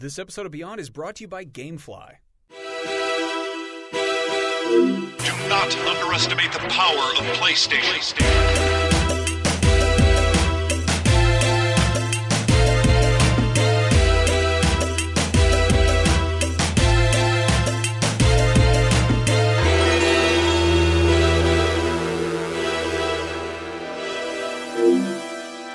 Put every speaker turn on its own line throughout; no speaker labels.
This episode of Beyond is brought to you by Gamefly.
Do not underestimate the power of PlayStation.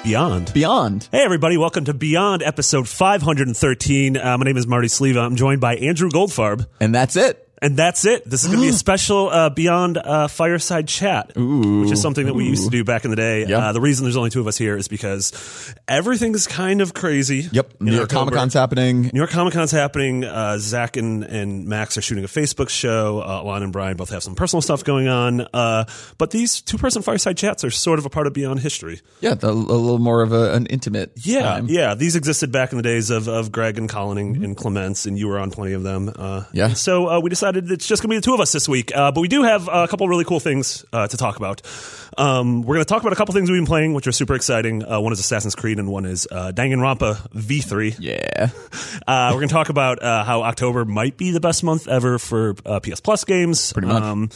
Beyond.
Beyond.
Hey, everybody. Welcome to Beyond episode 513. Uh, my name is Marty Sliva. I'm joined by Andrew Goldfarb.
And that's it.
And that's it. This is going to be a special uh, Beyond uh, Fireside Chat, which is something that we used to do back in the day.
Yep.
Uh, the reason there's only two of us here is because everything's kind of crazy.
Yep. New York Comic Con's happening.
New York Comic Con's happening. Uh, Zach and, and Max are shooting a Facebook show. Uh, Lon and Brian both have some personal stuff going on. Uh, but these two person fireside chats are sort of a part of Beyond history.
Yeah, the, a little more of a, an intimate.
Yeah,
time.
yeah. These existed back in the days of, of Greg and Colin and, and Clements, and you were on plenty of them. Uh,
Yeah.
So uh, we decided it's just going to be the two of us this week. Uh, but we do have a couple really cool things uh, to talk about. Um, we're going to talk about a couple things we've been playing, which are super exciting. Uh, one is Assassin's Creed, and one is uh, Danganronpa V3.
Yeah.
Uh, we're going to talk about uh, how October might be the best month ever for uh, PS Plus games.
Pretty much.
Um,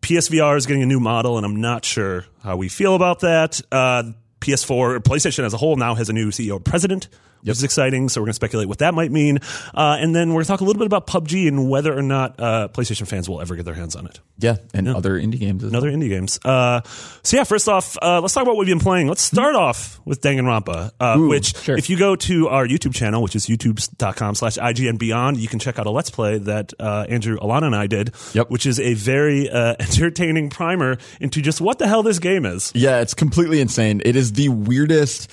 PSVR is getting a new model, and I'm not sure how we feel about that. Uh, PS4, PlayStation as a whole now has a new CEO president, which is exciting. So we're going to speculate what that might mean. Uh, and then we're going to talk a little bit about PUBG and whether or not uh, PlayStation fans will ever get their hands on it.
Yeah. And other indie games. As
And other indie games. Uh, so yeah, first off, uh, let's talk about what we've been playing. Let's start off with Danganronpa, uh,
Ooh,
which
sure.
if you go to our YouTube channel, which is youtube.com slash IGN Beyond, you can check out a Let's Play that uh, Andrew, Alana, and I did,
Yep.
which is a very uh, entertaining primer into just what the hell this game is.
Yeah, it's completely insane. It is the weirdest.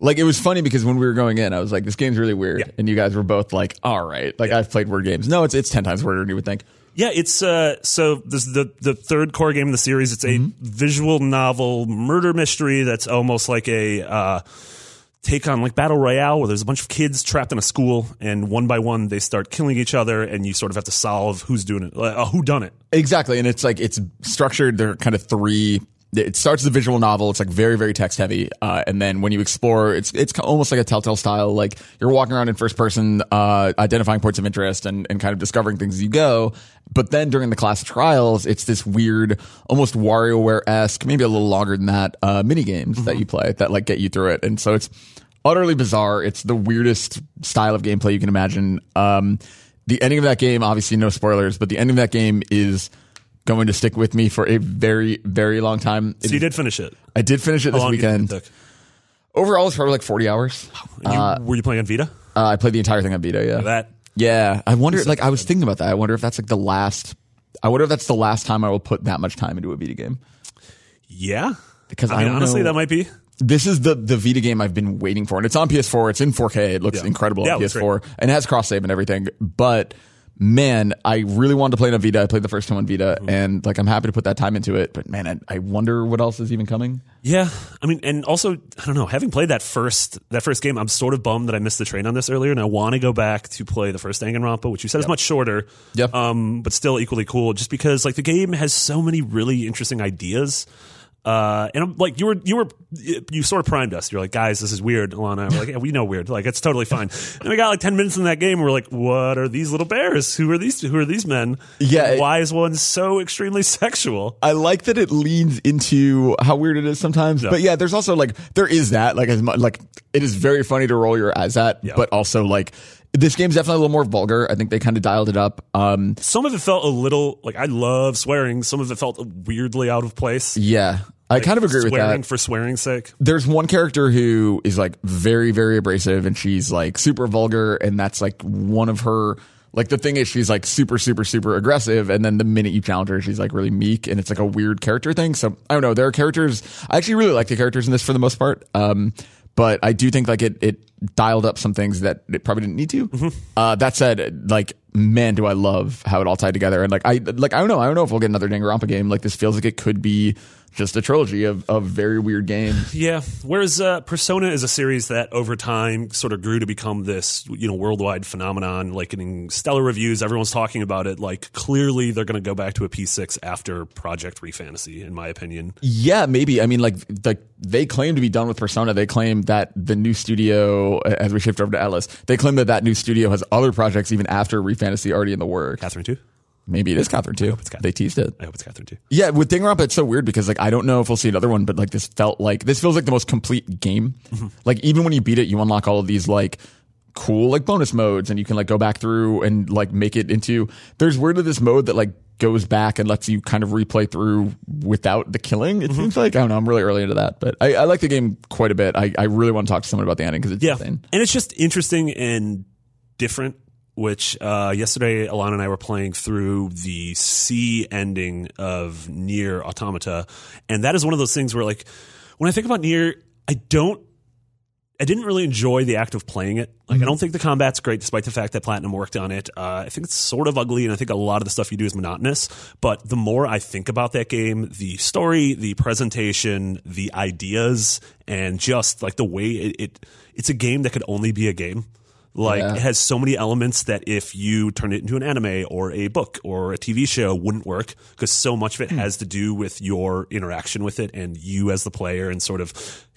Like it was funny because when we were going in, I was like, "This game's really weird,"
Yeah.
and you guys were both like, "All right." Like I've played word games. No, it's it's ten times weirder than you would think.
Yeah, it's uh, so this is the the third core game in the series. It's a visual novel murder mystery that's almost like a uh, take on like battle royale, where there's a bunch of kids trapped in a school, and one by one they start killing each other, and you sort of have to solve who's doing it, uh, who done it.
Exactly, and it's like it's structured. There are kind of three. It starts as a visual novel. It's like very, very text heavy, uh, and then when you explore, it's it's almost like a Telltale style. Like you're walking around in first person, uh, identifying points of interest and and kind of discovering things as you go. But then during the class trials, it's this weird, almost WarioWare esque, maybe a little longer than that, uh, mini games that you play that like get you through it, and so it's utterly bizarre. It's the weirdest style of gameplay you can imagine. Um, the ending of that game, obviously, no spoilers, but the ending of that game is going to stick with me for a very, very long time.
So you did finish it.
I did finish it
How
this
long do you
weekend.
it?
Overall, it's probably like 40 hours.
You, were you playing on Vita?
Uh, I played the entire thing on Vita, yeah.
That
Yeah. I wonder, like, I was thinking about that. I wonder if that's like the last, I wonder if that's the last time I will put that much time into a Vita game.
yeah.
Because
I
I
mean,
don't
honestly,
know-
that might be.
This is the the Vita game I've been waiting for, and it's on PS4. It's in 4K. It looks
Yeah.
incredible
Yeah,
on
it
PS4, and it has cross save and everything. But man, I really wanted to play it on Vita. I played the first time on Vita,
Mm-hmm.
and like I'm happy to put that time into it. But man, I, I wonder what else is even coming.
Yeah, I mean, and also, I don't know. Having played that first that first game, I'm sort of bummed that I missed the train on this earlier, and I want to go back to play the first Danganronpa, which you said is much shorter,
Yep.
um, but still equally cool. Just because like the game has so many really interesting ideas. Uh, and I'm like, you were, you were, you sort of primed us. You're like, guys, this is weird. Alana, we're like, yeah, we know weird. Like, it's totally fine. and we got like 10 minutes in that game. And we're like, what are these little bears? Who are these, who are these men?
Yeah,
And why is one so extremely sexual?
I like that it leans into how weird it is sometimes. But yeah, there's also like there is that like as much like it is very funny to roll your eyes at,
Yeah.
but also like this game's definitely a little more vulgar. I think they kind of dialed it up. Um,
Some of it felt a little like I love swearing. Some of it felt weirdly out of place.
yeah, I kind of agree with
swearing
that.
for swearing's sake.
there's one character who is like very very abrasive and she's like super vulgar and that's like one of her like the thing is she's like super super super aggressive and then the minute you challenge her she's like really meek and it's like a weird character thing. So i don't know. There are characters i actually really like the characters in this for the most part um but i do think like it it dialed up some things that it probably didn't need to. Uh that said like man do i love how it all tied together and like i like i don't know. I don't know if we'll get another danganronpa game. Like this feels like it could be just a trilogy of, of very weird games.
Yeah. Whereas uh, Persona is a series that over time sort of grew to become this, you know, worldwide phenomenon, like getting stellar reviews. Everyone's talking about it. Like clearly they're going to go back to a P6 after Project Re Fantasy, in my opinion.
Yeah, maybe. I mean, like, like they claim to be done with Persona. They claim that the new studio, as we shift over to Atlus, they claim that that new studio has other projects even after Re Fantasy already in the works.
Catherine too.
Maybe it is Catherine too.
Catherine.
They teased it.
I hope it's Catherine too.
Yeah, with Danganronpa, it's so weird because like I don't know if we'll see another one, but like this felt like this feels like the most complete game. Mm-hmm. Like even when you beat it, you unlock all of these like cool like bonus modes, and you can like go back through and like make it into. There's weird of this mode that like goes back and lets you kind of replay through without the killing. It mm-hmm. seems like I don't know. I'm really early into that, but I, I like the game quite a bit. I, I really want to talk to someone about the ending because it's
Yeah.
insane.
And it's just interesting and different. Which uh, yesterday, Alana and I were playing through the C ending of NieR: Automata, and that is one of those things where, like, when I think about NieR, I don't, I didn't really enjoy the act of playing it. Like, I don't think the combat's great, despite the fact that Platinum worked on it. Uh, I think it's sort of ugly, and I think a lot of the stuff you do is monotonous. But the more I think about that game, the story, the presentation, the ideas, and just like the way it, it it's a game that could only be a game. Like
Yeah.
it has so many elements that if you turn it into an anime or a book or a TV show wouldn't work because so much of it has to do with your interaction with it and you as the player and sort of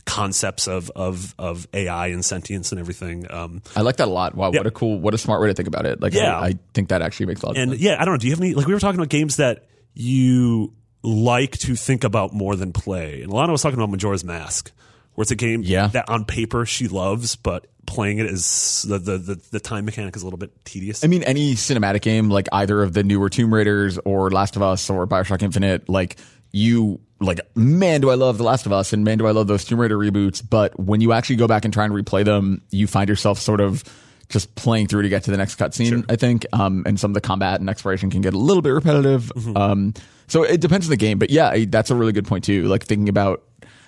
concepts of of of AI and sentience and everything. Um,
I like that a lot. Wow,
Yeah.
what a cool, what a smart way to think about it. Like,
Yeah.
I, I think that actually makes a lot of
and
sense.
yeah, I don't know. Do you have any like we were talking about games that you like to think about more than play? And Alana was talking about Majora's Mask, where it's a game
Yeah.
that on paper she loves, but playing it is the the the, the time mechanic is a little bit tedious.
I mean, any cinematic game, like either of the newer Tomb Raiders or Last of Us or Bioshock Infinite, like you, like, man, do I love The Last of Us and man, do I love those Tomb Raider reboots. But when you actually go back and try and replay them, you find yourself sort of just playing through to get to the next cutscene, I think. Um, and some of the combat and exploration can get a little bit repetitive. Um, so it depends on the game. But yeah, that's a really good point too. Like thinking about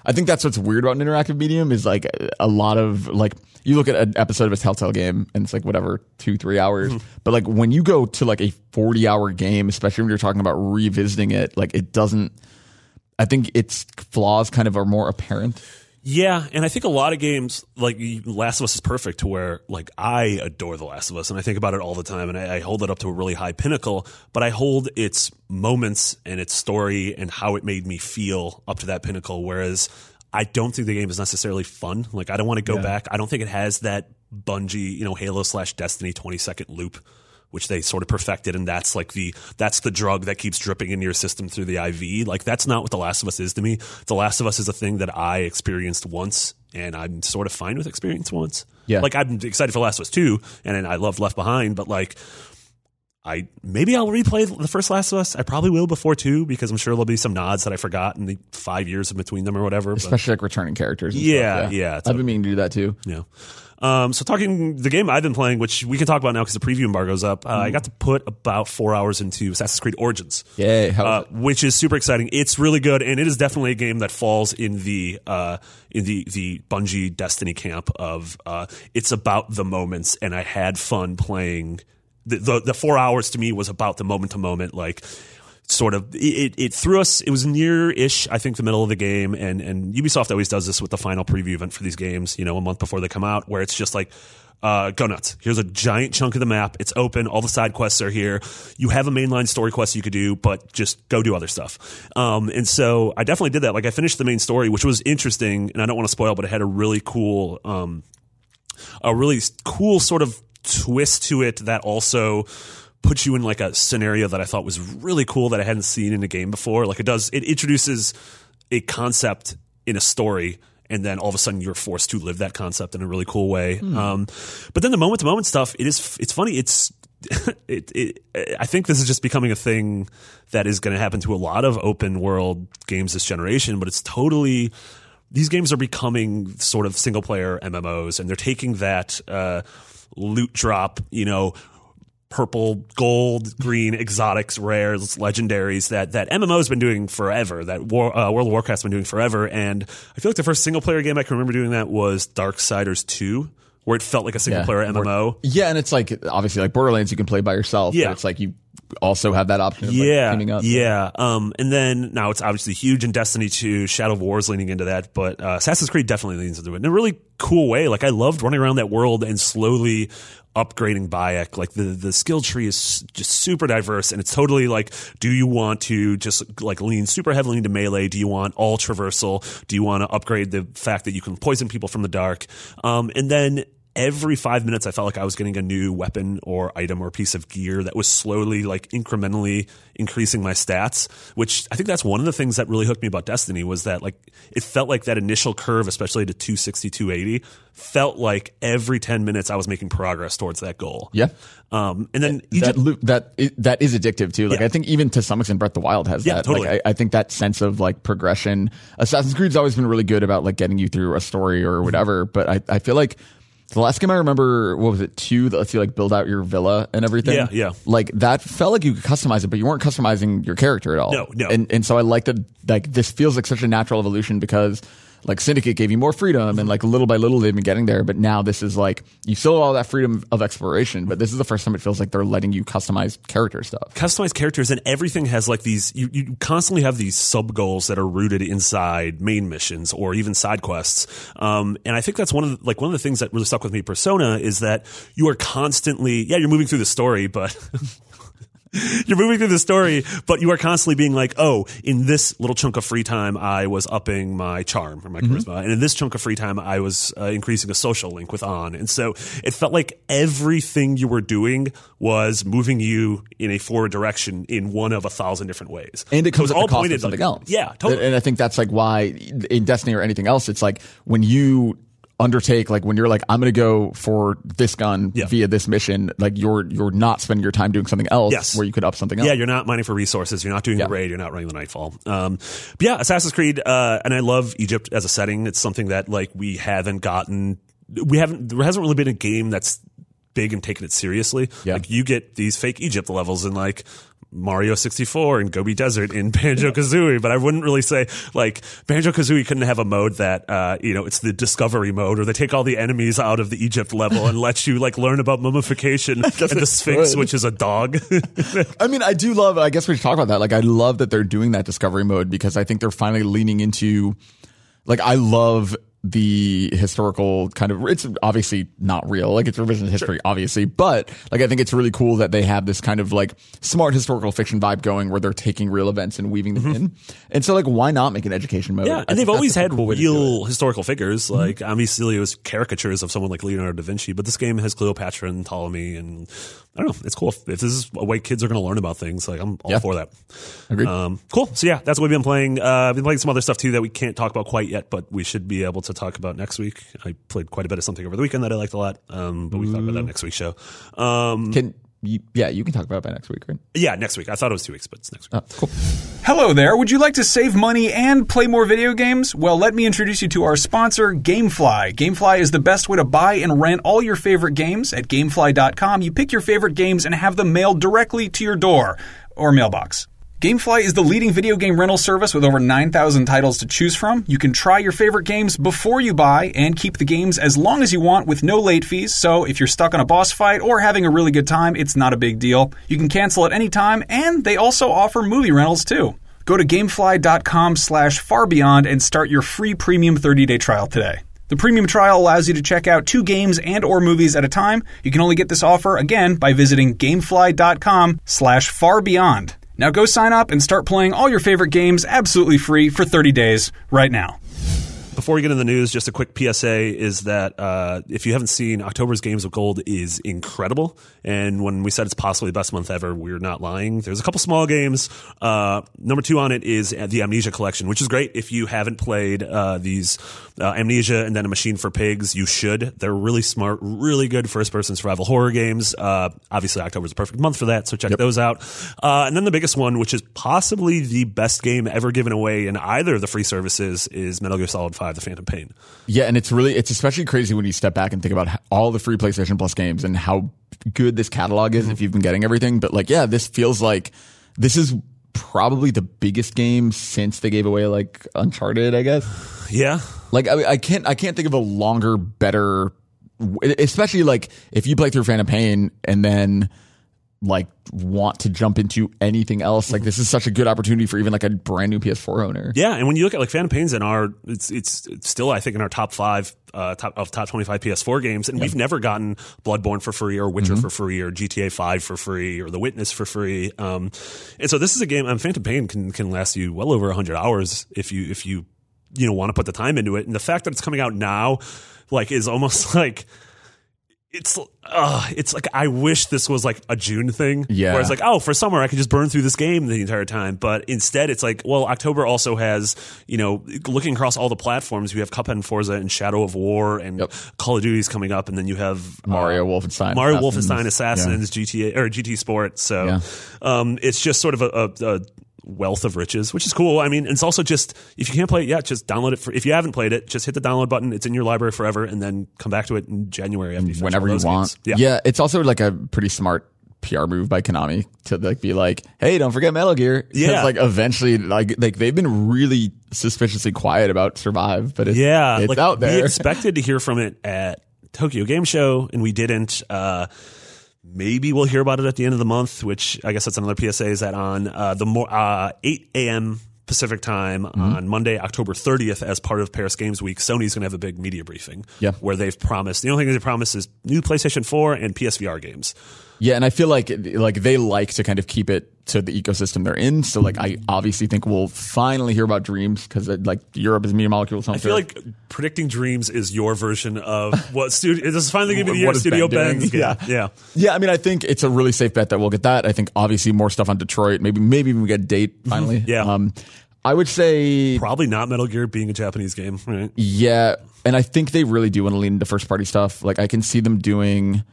I think that's what's weird about an interactive medium is like a lot of like you look at an episode of a Telltale game and it's like whatever two three hours, hmm. but like when you go to like a forty hour game, especially when you're talking about revisiting it, like it doesn't. I think its flaws kind of are more apparent.
Yeah, and I think a lot of games like Last of Us is perfect to where like I adore The Last of Us and I think about it all the time and I, I hold it up to a really high pinnacle, but I hold its moments and its story and how it made me feel up to that pinnacle. Whereas I don't think the game is necessarily fun. Like I don't want to go back. I don't think it has that Bungie, you know, Halo slash Destiny twenty second loop which they sort of perfected and that's like the that's the drug that keeps dripping into your system through the IV. Like that's not what The Last of Us is to me. The Last of Us is a thing that I experienced once and I'm sort of fine with experience once.
Yeah.
Like I'm excited for Last of Us 2 and I love Left Behind, but like I maybe I'll replay the first Last of Us. I probably will before two because I'm sure there'll be some nods that I forgot in the five years in between them or whatever. but-
especially like returning characters. And
Yeah,
stuff.
yeah,
I've been meaning to do that too.
Yeah. Um, so talking the game I've been playing, which we can talk about now because the preview embargo's up. Uh, I got to put about four hours into Assassin's Creed Origins.
Yay!
Uh, which is super exciting. It's really good, and it is definitely a game that falls in the uh, in the the Bungie Destiny camp of uh, it's about the moments, and I had fun playing. The, the the four hours to me was about the moment to moment, like sort of it, it threw us it was near ish i think the middle of the game and and ubisoft always does this with the final preview event for these games you know a month before they come out where it's just like uh, go nuts. Here's a giant chunk of the map. It's open. All the side quests are here. You have a mainline story quest you could do, but just go do other stuff. Um, and so I definitely did that. Like I finished the main story, which was interesting, and I don't want to spoil, but it had a really cool, um, a really cool sort of twist to it that also puts you in like a scenario that I thought was really cool that I hadn't seen in a game before. Like it does, it introduces a concept in a story. And then all of a sudden you're forced to live that concept in a really cool way. Um, but then the moment to moment stuff, it is, it's funny. It's, it, it, I think this is just becoming a thing that is going to happen to a lot of open world games this generation, but it's totally, these games are becoming sort of single player MMOs and they're taking that, uh, loot drop, you know, purple, gold, green, exotics, rares, legendaries that that MMO's been doing forever. That War, uh, World of Warcraft's been doing forever. And I feel like the first single player game I can remember doing that was Darksiders Two, where it felt like a single player MMO.
Yeah, and it's like obviously like Borderlands you can play by yourself.
Yeah.
but it's like you also have that option. Of,
yeah,
like, up.
yeah. Um, and then now it's obviously huge in Destiny 2. Shadow of War is leaning into that, but uh, Assassin's Creed definitely leans into it in a really cool way. Like I loved running around that world and slowly upgrading Bayek. Like the the skill tree is just super diverse, and it's totally like, do you want to just like lean super heavily into melee? Do you want all traversal? Do you want to upgrade the fact that you can poison people from the dark? Um, and then every five minutes I felt like I was getting a new weapon or item or piece of gear that was slowly like incrementally increasing my stats, which I think that's one of the things that really hooked me about Destiny was that like it felt like that initial curve, especially to 260, 280, felt like every 10 minutes I was making progress towards that goal.
Yeah.
Um, and then
that loop, that that is addictive too. Like
Yeah.
I think even to some extent, Breath of the Wild has
Yeah,
that.
totally.
Like I, I think that sense of like progression. Assassin's Creed's always been really good about like getting you through a story or whatever. But I, I feel like the last game I remember, what was it, two that lets you like build out your villa and everything.
Yeah, yeah.
Like that felt like you could customize it, but you weren't customizing your character at all.
No, no.
And and so I like that. Like this feels like such a natural evolution because. Like Syndicate gave you more freedom, and like little by little they've been getting there. But now this is like you still have all that freedom of exploration, but this is the first time it feels like they're letting you customize character stuff.
Customize characters and everything has like these you, you constantly have these sub goals that are rooted inside main missions or even side quests um, and i think that's one of the, like one of the things that really stuck with me persona is that you are constantly yeah you're moving through the story but You're moving through the story, but you are constantly being like, oh, in this little chunk of free time, I was upping my charm or my charisma. And in this chunk of free time, I was uh, increasing a social link with On. And so it felt like everything you were doing was moving you in a forward direction in one of a thousand different ways.
and it
So
comes the cost
pointed,
something
like-
else.
Yeah, totally.
And I think that's like why in Destiny or anything else, it's like when you undertake like when you're like I'm to go for this gun
Yeah.
via this mission like you're you're not spending your time doing something else
Yes.
where you could up something else
Yeah, you're not mining for resources. You're not doing
Yeah.
the raid. You're not running the nightfall. Um, but yeah, Assassin's Creed, uh, and I love Egypt as a setting. It's something that like we haven't gotten. We haven't. There hasn't really been a game that's big and taking it seriously.
Yeah.
Like you get these fake Egypt levels in like. Mario 64 and Gobi Desert in Banjo Kazooie, but I wouldn't really say like Banjo Kazooie couldn't have a mode that, uh, you know, it's the discovery mode or they take all the enemies out of the Egypt level and let you like learn about mummification and the Sphinx, which is a dog.
I mean, I do love. I guess we should talk about that. Like, I love that they're doing that discovery mode because I think they're finally leaning into. Like, I love the historical kind of. It's obviously not real. Like, it's revisionist history, obviously, but like, I think it's really cool that they have this kind of like smart historical fiction vibe going, where they're taking real events and weaving them in. And so, like, why not make an education mode?
Yeah, and they've always had
cool way to do it.
real historical figures. Like obviously it was caricatures of someone like Leonardo da Vinci, but this game has Cleopatra and Ptolemy, and I don't know. It's cool. If, this is a way kids are going to learn about things, like I'm all
Yeah.
for that.
Agreed.
Um, cool. So yeah, that's what we've been playing. Uh, I've been playing some other stuff too that we can't talk about quite yet, but we should be able to talk about next week. I played quite a bit of something over the weekend that I liked a lot, um, but we can talk about that next week's show. Um,
Can you, yeah, you can talk about it by next week, right?
yeah, next week. I thought it was two weeks, but it's next week.
Oh, cool.
Hello there. Would you like to save money and play more video games? Well, let me introduce you to our sponsor, Gamefly. Gamefly is the best way to buy and rent all your favorite games. At gamefly.com, you pick your favorite games and have them mailed directly to your door or mailbox. Gamefly is the leading video game rental service with over 9,000 titles to choose from. You can try your favorite games before you buy and keep the games as long as you want with no late fees. So if you're stuck on a boss fight or having a really good time, it's not a big deal. You can cancel at any time, and they also offer movie rentals too. Go to gamefly.com slash farbeyond and start your free premium 30-day trial today. The premium trial allows you to check out two games and or movies at a time. You can only get this offer again by visiting gamefly.com slash farbeyond. Now go sign up and start playing all your favorite games absolutely free for 30 days right now.
Before we get into the news, just a quick PSA is that uh, if you haven't seen October's Games of Gold is incredible, and when we said it's possibly the best month ever, we're not lying. There's a couple small games. Uh, number two on it is the Amnesia Collection, which is great if you haven't played uh, these uh, Amnesia and then a Machine for Pigs. You should. They're really smart, really good first-person survival horror games. Uh, obviously, October's a perfect month for that, so check those out. Uh, and then the biggest one, which is possibly the best game ever given away in either of the free services, is Metal Gear Solid 5 The Phantom Pain.
Yeah, and it's really it's especially crazy when you step back and think about all the free PlayStation Plus games and how good this catalog is if mm-hmm. you've been getting everything. But like, yeah, this feels like this is probably the biggest game since they gave away like Uncharted, I guess.
Yeah.
Like, I, I can't I can't think of a longer, better, especially like if you play through Phantom Pain and then like want to jump into anything else. Like this is such a good opportunity for even like a brand new PS4 owner.
Yeah, and when you look at like Phantom Pain's in our, it's it's, still I think in our top five uh, top of top twenty five PS4 games, and we've never gotten Bloodborne for free or Witcher for free or GTA Five for free or The Witness for free. Um, and so this is a game. Um, Phantom Pain can can last you well over hundred hours if you if you you know want to put the time into it. And the fact that it's coming out now, like, is almost like it's uh, it's like I wish this was like a June thing.
Yeah.
Where it's like, oh, for summer I could just burn through this game the entire time. But instead it's like, well, October also has, you know, looking across all the platforms, you have Cuphead and Forza and Shadow of War and
Yep.
Call of Duty's coming up and then you have uh,
Mario, Wolfenstein,
Mario
Assassins.
Wolfenstein Assassins, GTA or GT Sport. So
Yeah.
um, it's just sort of a, a, a wealth of riches, which is cool. I mean, it's also just if you can't play it yet, just download it. For, if you haven't played it, just hit the download button. It's in your library forever, and then come back to it in January after you
whenever you want.
games. Yeah.
it's also like a pretty smart PR move by Konami to like be like, hey, don't forget Metal Gear.
Yeah.
like eventually, like like they've been really suspiciously quiet about Survive, but it's,
Yeah,
it's
like,
out there.
We expected to hear from it at Tokyo Game Show, and we didn't. Uh, maybe we'll hear about it at the end of the month, which I guess that's another PSA. Is that on uh, the more uh, eight a.m. Pacific time
Mm-hmm.
on Monday, October 30th, as part of Paris Games Week, Sony's going to have a big media briefing.
Yeah.
where they've promised the only thing they promised is new PlayStation 4 and PSVR games.
Yeah, and I feel like like they like to kind of keep it to the ecosystem they're in. So like I obviously think we'll finally hear about Dreams because like Europe is Media Molecules.
I feel like predicting dreams is your version of what studio. This is finally going to be the year Studio
Ben? Yeah.
yeah.
yeah, I mean I think it's a really safe bet that we'll get that. I think obviously more stuff on Detroit. Maybe maybe even we get a date finally.
Mm-hmm. Yeah.
Um, I would say
Probably not Metal Gear being a Japanese game, right?
Yeah, and I think they really do want to lean into first party stuff. Like I can see them doing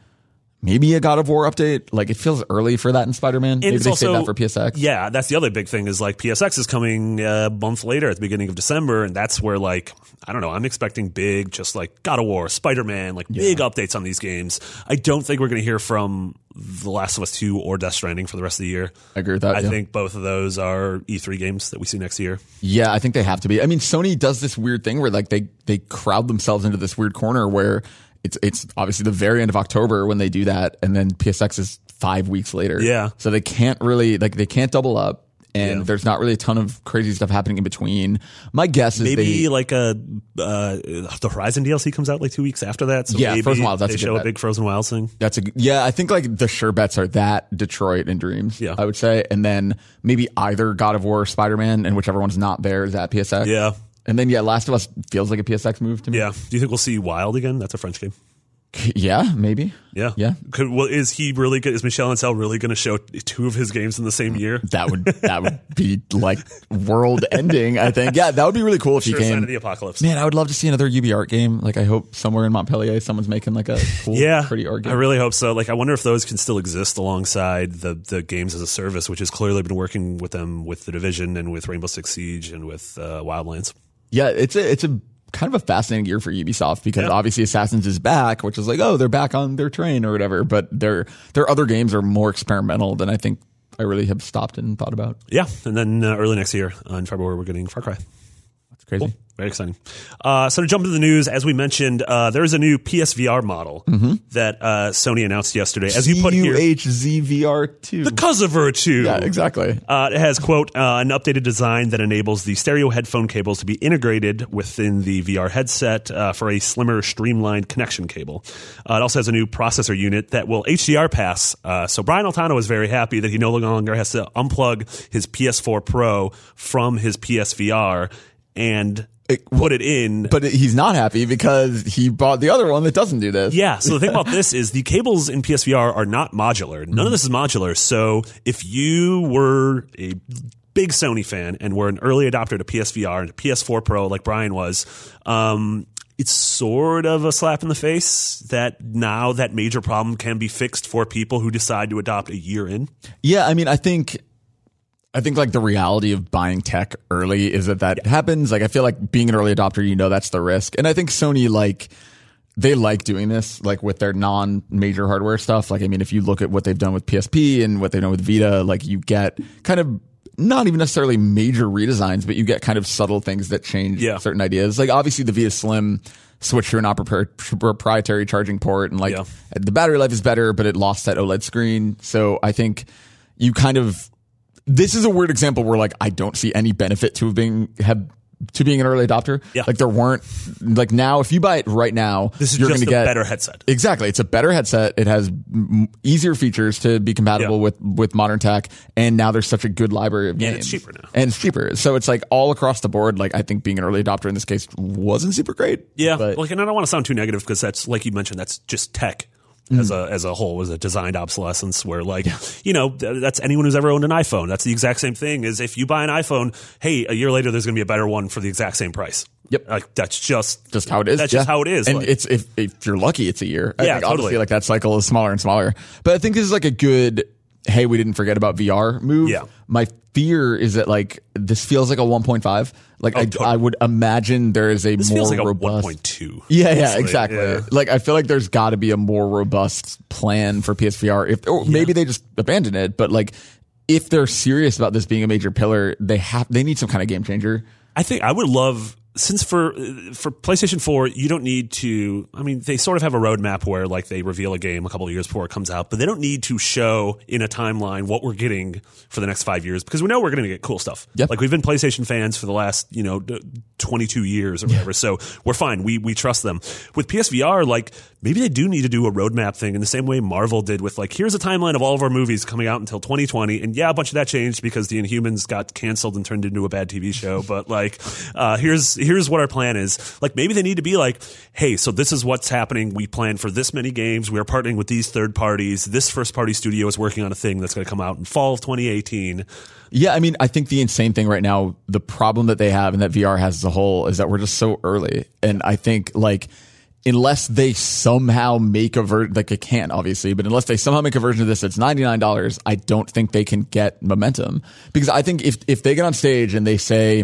maybe a God of War update. Like it feels early for that in Spider Man. Maybe they
also-
that for PSX.
Yeah, that's the other big thing is like PSX is coming uh, a month later at the beginning of December, and that's where like I don't know, I'm expecting big, just like God of War, Spider Man, like big updates on these games. I don't think we're going to hear from The Last of Us Two or Death Stranding for the rest of the year.
I agree with that.
I
yeah.
think both of those are E3 games that we see next year.
Yeah, I think they have to be. I mean, Sony does this weird thing where like they they crowd themselves into this weird corner where it's it's obviously the very end of October when they do that, and then PSX is five weeks later.
Yeah.
so they can't really like they can't double up. And
Yeah.
there's not really a ton of crazy stuff happening in between. My guess is
Maybe
they,
like a uh, the Horizon DLC comes out like two weeks after that. So
Yeah, Frozen Wilds, that's
they
a good
show a big Frozen Wilds thing.
That's a yeah. I think like the sure bets are that Detroit and Dreams.
Yeah.
I would say, and then maybe either God of War, or Spider Man, and whichever one's not there is at PSX.
Yeah.
And then yeah, Last of Us feels like a PSX move to me.
Yeah. Do you think we'll see Wild again? That's a French game.
yeah, maybe.
Yeah.
Yeah.
Could, well, is he really good? Is Michel Ancel really going to show two of his games in the same year?
That would that would be like world ending. I think. Yeah, that would be really cool if
Sure,
he came.
the apocalypse.
Man, I would love to see another UB art game. Like I hope somewhere in Montpellier someone's making like a cool,
Yeah,
pretty art game.
I really hope so. Like, I wonder if those can still exist alongside the the games as a service, which has clearly been working with them with the Division and with Rainbow Six Siege and with uh, Wildlands.
Yeah, it's a it's a kind of a fascinating year for Ubisoft because obviously Assassins is back, which is like oh they're back on their train or whatever. But their their other games are more experimental than I think I really have stopped and thought about.
Yeah, and then uh, early next year on February we're getting Far Cry.
Crazy.
Very exciting. Uh, so to jump into the news, as we mentioned, uh, there is a new PSVR model
Mm-hmm.
that uh, Sony announced yesterday. As you put here,
UHZVR two.
the Coziver 2.
Yeah, exactly.
Uh, it has, quote, uh, an updated design that enables the stereo headphone cables to be integrated within the VR headset uh, for a slimmer, streamlined connection cable. Uh, it also has a new processor unit that will HDR pass. Uh, so Brian Altano is very happy that he no longer has to unplug his PS4 Pro from his PSVR and put it in.
But he's not happy because he bought the other one that doesn't do this.
Yeah. So the thing about this is the cables in PSVR are not modular. None of this is modular. So if you were a big Sony fan and were an early adopter to PSVR and PS4 Pro, like Brian was, um, it's sort of a slap in the face that now that major problem can be fixed for people who decide to adopt a year in.
Yeah, I mean, I think, I think like the reality of buying tech early is that that happens. Like, I feel like being an early adopter, you know, that's the risk. And I think Sony, like, they like doing this, like with their non-major hardware stuff. Like, I mean, if you look at what they've done with PSP and what they've done with Vita, like you get kind of not even necessarily major redesigns, but you get kind of subtle things that change
Yeah.
certain ideas. Like obviously the Vita Slim switched to an opera- proprietary charging port and like
Yeah.
the battery life is better, but it lost that OLED screen. So I think you kind of this is a weird example where like I don't see any benefit to being have to being an early adopter.
Yeah.
Like there weren't like now if you buy it right now,
This is
you're
just
going
a
to get
better headset.
Exactly. It's a better headset. It has m- easier features to be compatible
Yeah.
with, with modern tech. And now there's such a good library of games.
And it's cheaper now.
And it's cheaper. So it's like all across the board. Like I think being an early adopter in this case wasn't super great.
Yeah,
But
like, and I don't want to sound too negative because that's like you mentioned, that's just tech
Mm.
as a as a whole, was a designed obsolescence. Where like you know th- that's anyone who's ever owned an iPhone. That's the exact same thing. Is if you buy an iPhone, hey, a year later there's going to be a better one for the exact same price.
Yep.
like that's just
just how it is.
That's just how it is.
And
Like-
it's if if you're lucky, it's a year. I
Yeah,
think
totally.
Obviously, like that cycle is smaller and smaller. But I think this is like a good. Hey, we didn't forget about VR move.
Yeah.
My fear is that like this feels like a 1.5. Like I, oh,
totally.
I would imagine there is a
this
more
like
robust.
1.2.
Yeah, yeah, exactly.
Yeah.
Like I feel like there's got to be a more robust plan for PSVR. If or maybe they just abandon it, but like if they're serious about this being a major pillar, they have they need some kind of game changer.
I think I would love since for for PlayStation 4 you don't need to I mean they sort of have a roadmap where like they reveal a game a couple of years before it comes out but they don't need to show in a timeline what we're getting for the next 5 years because we know we're going to get cool stuff.
Yep.
Like we've been PlayStation fans for the last, you know, 22 years or whatever. So we're fine. We we trust them. With PSVR like maybe they do need to do a roadmap thing in the same way Marvel did with like here's a timeline of all of our movies coming out until 2020 and yeah a bunch of that changed because the Inhumans got canceled and turned into a bad TV show but like uh, here's here's what our plan is. Like maybe they need to be like hey so this is what's happening. We plan for this many games. We are partnering with these third parties. This first party studio is working on a thing that's going to come out in fall of 2018
Yeah, I mean, I think the insane thing right now, the problem that they have and that VR has as a whole is that we're just so early. And I think like unless they somehow make a version, like it can't obviously, but unless they somehow make a version of this that's $99, I don't think they can get momentum. Because I think if, if they get on stage and they say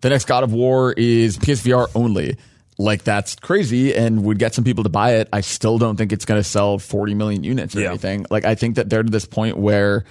the next God of War is PSVR only, like that's crazy and would get some people to buy it. I still don't think it's going to sell 40 million units or
Yeah.
anything. Like I think that they're to this point where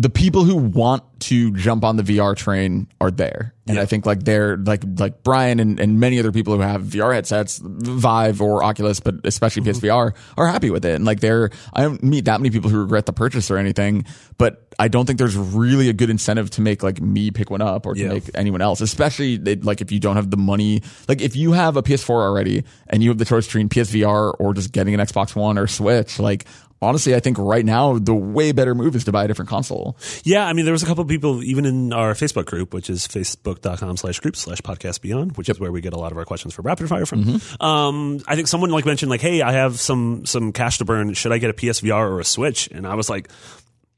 the people who want to jump on the VR train are there. And
Yeah.
I think like they're like like Brian and, and many other people who have VR headsets, Vive or Oculus, but especially
Mm-hmm.
PSVR, are happy with it. And like they're I don't meet that many people who regret the purchase or anything, but I don't think there's really a good incentive to make like me pick one up or to
Yeah.
make anyone else, especially it- like if you don't have the money. Like if you have a PS4 already and you have the choice between PSVR or just getting an Xbox One or Switch, like honestly, I think right now the way better move is to buy a different console.
Yeah, I mean, there was a couple of people even in our Facebook group, which is facebook.com slash group slash podcast beyond, which is where we get a lot of our questions for rapid fire from. Um, I think someone like mentioned like, Hey, I have some, some cash to burn. Should I get a PSVR or a switch? And I was like,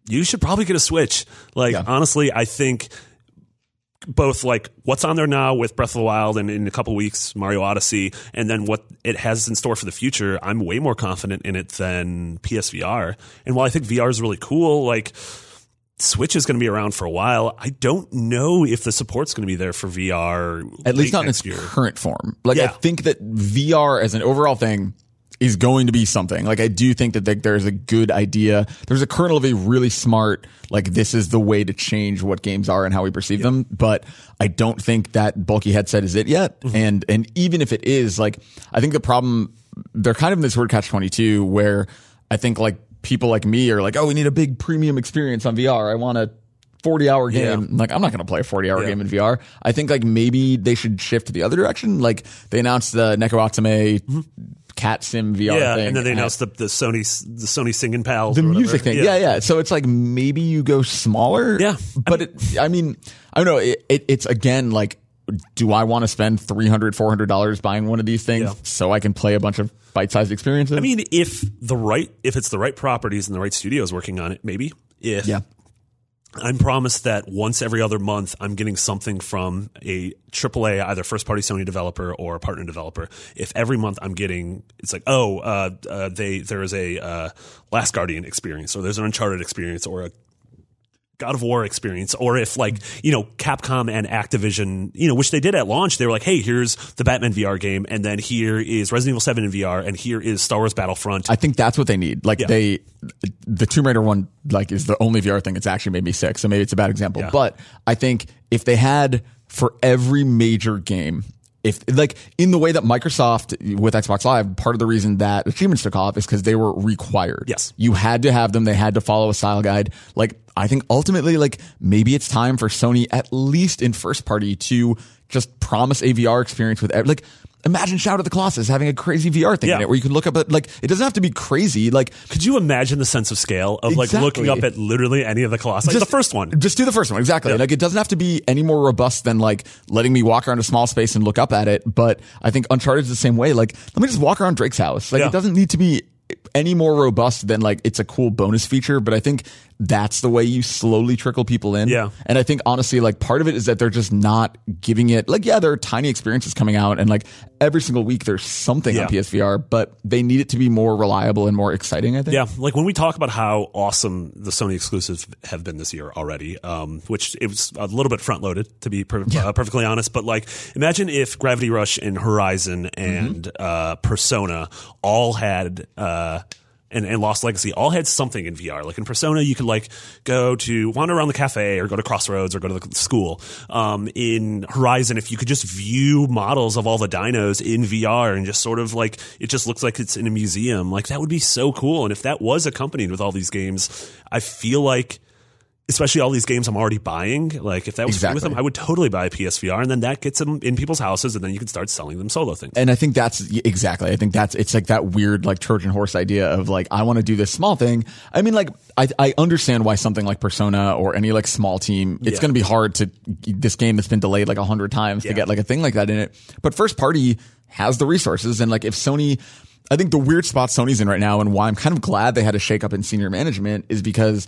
you should probably get a switch. Like,
Yeah.
honestly, I think both like what's on there now with Breath of the Wild and in a couple weeks Mario Odyssey, and then what it has in store for the future. I'm way more confident in it than PSVR. And while I think VR is really cool, like Switch is going to be around for a while. I don't know if the support's going to be there for VR.
At least not in its
year.
current form. Like I think that VR as an overall thing is going to be something. Like I do think that like, there's a good idea. There's a kernel of a really smart like this is the way to change what games are and how we perceive them. But I don't think that bulky headset is it yet.
Mm-hmm.
And and even if it is, like I think the problem they're kind of in this word catch twenty two where I think like people like me are like, oh, we need a big premium experience on VR. I want a 40 hour game.
Yeah.
Like, I'm not going to play a 40 hour
Yeah.
game in VR. I think like maybe they should shift to the other direction. Like they announced the Neko Atsume cat sim VR.
Yeah,
thing.
and then they announced the, the Sony the Sony singing pals,
the
or whatever.
music thing. Yeah. yeah, So it's like maybe you go smaller.
Yeah.
But it, I mean, I don't know. It, it, it's again like, do I want to spend 300 $400 buying one of these things
Yeah.
so I can play a bunch of bite sized experiences?
I mean, if the right if it's the right properties and the right studios working on it, maybe. If
yeah.
I'm promised that once every other month I'm getting something from a AAA, either first party Sony developer or a partner developer. If every month I'm getting, it's like, oh, uh, uh, they there is a uh, Last Guardian experience, or there's an Uncharted experience, or a God of War experience, or if like you know Capcom and Activision, you know, which they did at launch, they were like, hey, here's the Batman VR game, and then here is Resident Evil Seven in VR, and here is Star Wars Battlefront.
I think that's what they need. Like
Yeah.
they, the Tomb Raider one, like is the only VR thing. that's actually made me sick. So maybe it's a bad example.
Yeah.
But I think if they had for every major game, if like in the way that Microsoft with Xbox Live, part of the reason that achievements took off is because they were required.
Yes.
You had to have them. They had to follow a style guide. Like I think ultimately, like maybe it's time for Sony, at least in first party, to just promise a VR experience with like. Imagine Shadow of the Colossus having a crazy VR thing in it where you can look up at like it doesn't have to be crazy. Like
Could you imagine the sense of scale of like looking up at literally any of the Colossi? Like the first one.
Just do the first one. Exactly. Like it doesn't have to be any more robust than like letting me walk around a small space and look up at it. But I think Uncharted is the same way. Like let me just walk around Drake's house. Like
Yeah.
it doesn't need to be any more robust than like it's a cool bonus feature. But I think that's the way you slowly trickle people in.
Yeah.
And I think honestly, like part of it is that they're just not giving it like, yeah, there are tiny experiences coming out and like every single week there's something
Yeah.
on PSVR, but they need it to be more reliable and more exciting, I think.
Yeah, like when we talk about how awesome the Sony exclusives have been this year already, um, which it was a little bit front loaded to be per- uh, perfectly honest. But like, imagine if Gravity Rush and Horizon and uh, Persona all had. Uh, and, and Lost Legacy all had something in VR. Like in Persona, you could like go to wander around the cafe or go to Crossroads or go to the school. Um, in Horizon, if you could just view models of all the dinos in VR and just sort of like it just looks like it's in a museum, like that would be so cool. And if that was accompanied with all these games, I feel like. Especially all these games I'm already buying. Like if that was free with them, I would totally buy a PSVR, and then that gets them in people's houses, and then you can start selling them solo things.
And I think that's exactly. I think that's it's like that weird like Trojan horse idea of like I want to do this small thing. I mean, like I I understand why something like Persona or any like small team, it's
Yeah.
going to be hard to this game that's been delayed like a hundred times to get like a thing like that in it. But first party has the resources, and like if Sony. I think the weird spot Sony's in right now, and why I'm kind of glad they had a shakeup in senior management, is because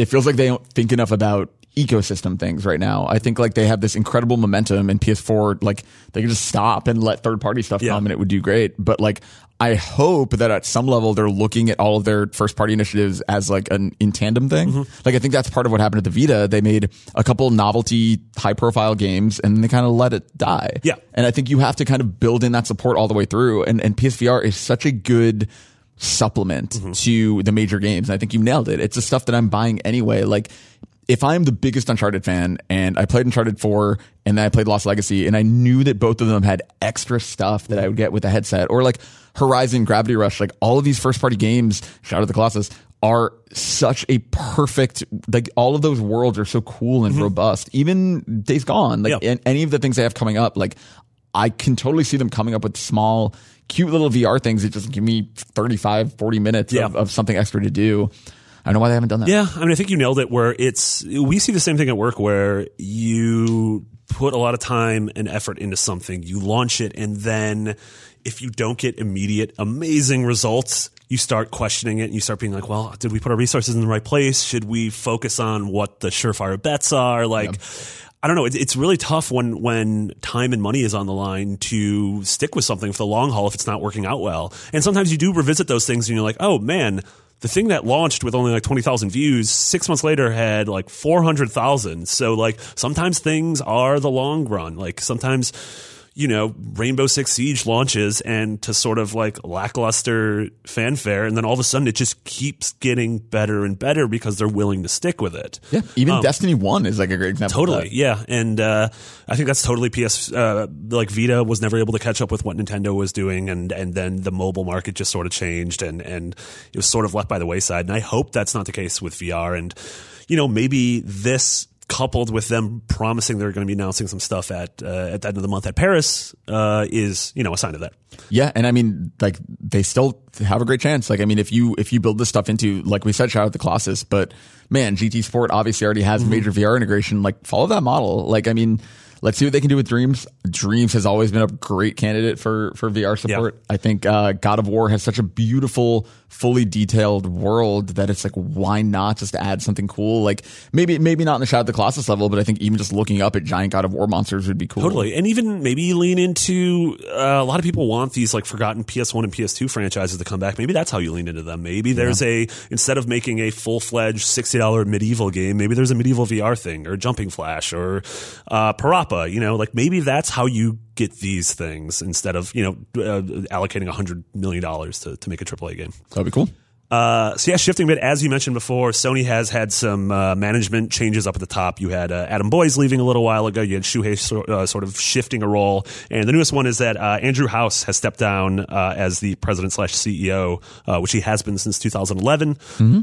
it feels like they don't think enough about ecosystem things right now. I think like they have this incredible momentum and PS4, like they could just stop and let third party stuff
Yeah.
come and it would do great. But like, I hope that at some level they're looking at all of their first party initiatives as like an in tandem thing.
Mm-hmm.
Like I think that's part of what happened at the Vita. They made a couple novelty high profile games and they kind of let it die.
Yeah.
And I think you have to kind of build in that support all the way through. And, and PSVR is such a good supplement
Mm-hmm.
to the major games. And I think you nailed it. It's the stuff that I'm buying anyway. Like, if I'm the biggest Uncharted fan and I played Uncharted 4 and then I played Lost Legacy and I knew that both of them had extra stuff that I would get with a headset or like Horizon, Gravity Rush, like all of these first party games, Shadow of the Colossus, are such a perfect, like all of those worlds are so cool and robust. Even Days Gone, like
Yeah.
any of the things they have coming up, like I can totally see them coming up with small, cute little VR things that just give me 35, 40 minutes
Yeah.
of, of something extra to do. I don't know why they haven't done that.
Yeah, I mean, I think you nailed it. Where it's we see the same thing at work, where you put a lot of time and effort into something, you launch it, and then if you don't get immediate amazing results, you start questioning it. And you start being like, "Well, did we put our resources in the right place? Should we focus on what the surefire bets are?" Like. I don't know. It's, really tough when when time and money is on the line to stick with something for the long haul if it's not working out well. And sometimes you do revisit those things and you're like, oh man, the thing that launched with only like 20,000 views, six months later had like 400,000. So like sometimes things are the long run. Like sometimes, you know, Rainbow Six Siege launches and to sort of like lackluster fanfare. And then all of a sudden it just keeps getting better and better because they're willing to stick with it.
Yeah. Even Destiny 1 is like a great example. of
Totally, yeah, and uh, I think that's totally PS. Uh, like Vita was never able to catch up with what Nintendo was doing, and and then the mobile market just sort of changed, and and it was sort of left by the wayside. And I hope that's not the case with VR, and you know maybe this coupled with them promising they're going to be announcing some stuff at uh, at the end of the month at Paris uh, is you know a sign of that.
Yeah, and I mean, like they still have a great chance. Like, I mean, if you if you build this stuff into, like we said, Shadow of the Colossus, but man, GT Sport obviously already has
Mm-hmm.
major VR integration. Like, follow that model. Like, I mean, let's see what they can do with Dreams. Dreams has always been a great candidate for for VR support. I think uh, God of War has such a beautiful, fully detailed world that it's like, why not just add something cool? Like maybe maybe not in the Shadow of the Colossus level, but I think even just looking up at giant God of War monsters would be cool.
Totally, and even maybe lean into uh, a lot of people want these like forgotten PS1 and PS2 franchises to come back. Maybe that's how you lean into them. Maybe there's a instead of making a full fledged sixty dollar MediEvil game, maybe there's a MediEvil VR thing or Jumping Flash or uh, Parappa. You know, like maybe that's how you get these things instead of you know uh, allocating hundred million dollars to to make a AAA game.
That'd be cool.
Uh, so yeah, shifting a bit as you mentioned before, Sony has had some uh, management changes up at the top. You had uh, Adam Boyes leaving a little while ago. You had Shuhei so, uh, sort of shifting a role, and the newest one is that uh, Andrew House has stepped down uh, as the president slash CEO, uh, which he has been since 2011.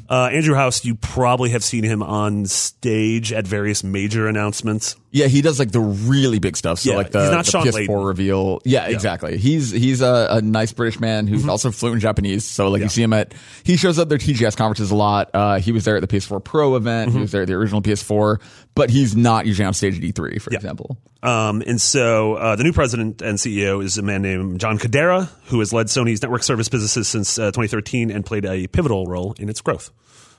Uh, Andrew House, you probably have seen him on stage at various major announcements.
Yeah, he does like the really big stuff. So
Yeah,
like the,
he's not
the
Shawn
PS4
Layden.
reveal. Yeah, exactly. He's he's a, a nice British man who's
Mm-hmm.
also fluent in Japanese. So like you see him at he shows up their TGS conferences a lot. Uh, he was there at the PS4 Pro event.
Mm-hmm.
He was there at the original PS4, but he's not usually on stage at E3, for example.
Um, and so uh, the new president and CEO is a man named John Kodera, who has led Sony's network service businesses since uh, 2013 and played a pivotal role in its growth.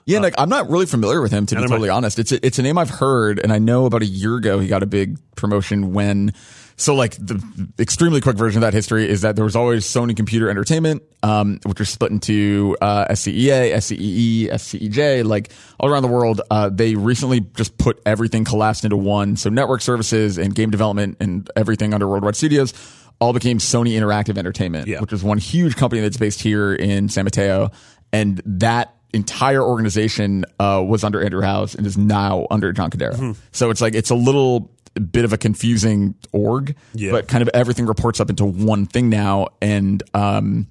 Yeah, like I'm not really familiar with him to be totally honest. It's a, it's a name I've heard, and I know about a year ago he got a big promotion when. So like the extremely quick version of that history is that there was always Sony Computer Entertainment, um, which was split into uh, SCEA, SCEE, SCEJ, like all around the world. Uh, they recently just put everything collapsed into one. So network services and game development and everything under Worldwide Studios all became Sony Interactive Entertainment,
Yeah.
which is one huge company that's based here in San Mateo, and that entire organization uh, was under Andrew House and is now under John Kodera.
Hmm.
So it's like it's a little bit of a confusing org,
Yeah.
but kind of everything reports up into one thing now. And um,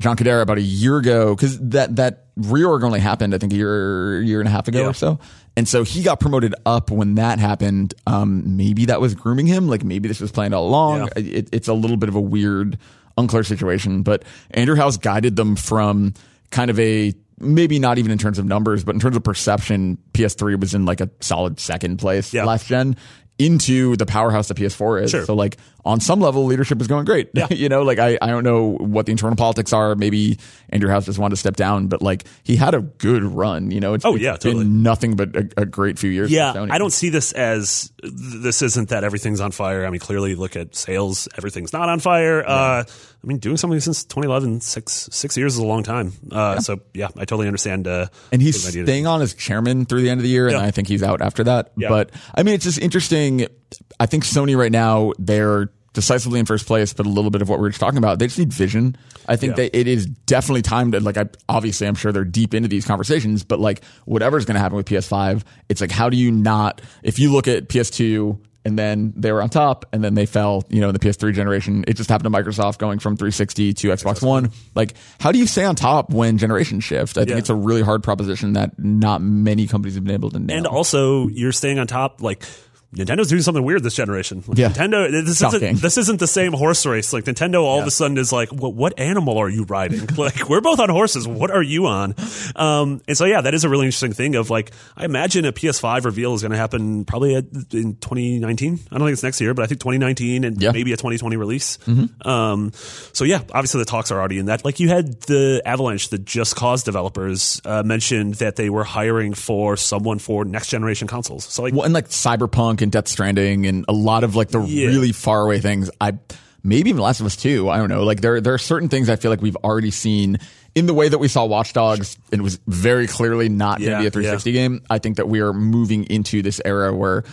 John Kodera about a year ago, because that that reorg only happened I think a year year and a half ago
Yeah.
or so. And so he got promoted up when that happened. Um, maybe that was grooming him. Like maybe this was planned all along.
Yeah.
It, it's a little bit of a weird, unclear situation. But Andrew House guided them from kind of a maybe not even in terms of numbers, but in terms of perception, PS3 was in like a solid second place
Yeah.
last gen into the powerhouse that PS4 is.
Sure.
So like on some level, leadership is going great.
Yeah.
you know, like I, I don't know what the internal politics are. Maybe Andrew House just wanted to step down, but like he had a good run. You know, it's,
Oh,
it's
yeah,
been
totally.
nothing but a, a great few years.
Yeah. I don't see this as this isn't that everything's on fire. I mean, clearly look at sales, everything's not on fire. Uh, I mean, doing something since 2011, six six years is a long time. Uh, So yeah, I totally understand. Uh,
And he's
the idea to-
staying on as chairman through the end of the year, and I think he's out after that.
Yeah.
But I mean, it's just interesting. I think Sony right now they're decisively in first place, but a little bit of what we were just talking about. They just need vision. I think
Yeah.
that it is definitely time to like. I obviously I'm sure they're deep into these conversations, but like whatever's going to happen with PS5, it's like how do you not? If you look at PS2. And then they were on top, and then they fell. You know, in the PS3 generation, it just happened to Microsoft going from 360 to Xbox One. Like, how do you stay on top when generations shift? I think
Yeah.
it's a really hard proposition that not many companies have been able to nail.
and also you're staying on top. Like Nintendo's doing something weird this generation. Like,
Yeah.
Nintendo. This
Shocking.
isn't this isn't the same horse race. Like Nintendo, all of a sudden is like, what, what animal are you riding? like we're both on horses. What are you on? Um, and so yeah, that is a really interesting thing. Of like, I imagine a PS5 reveal is going to happen probably at, in 2019. I don't think it's next year, but I think 2019 and
Yeah.
maybe a 2020 release. Um, so yeah, obviously the talks are already in that. Like you had the Avalanche, the Just Cause developers, uh, mentioned that they were hiring for someone for next generation consoles. So like,
well, and like Cyberpunk and Death Stranding and a lot of like the
Yeah.
really far away things. I maybe even Last of Us Two. I don't know. Like there there are certain things I feel like we've already seen in the way that we saw Watch Dogs. And it was very clearly not going to be a 360 game. I think that we are moving into this era where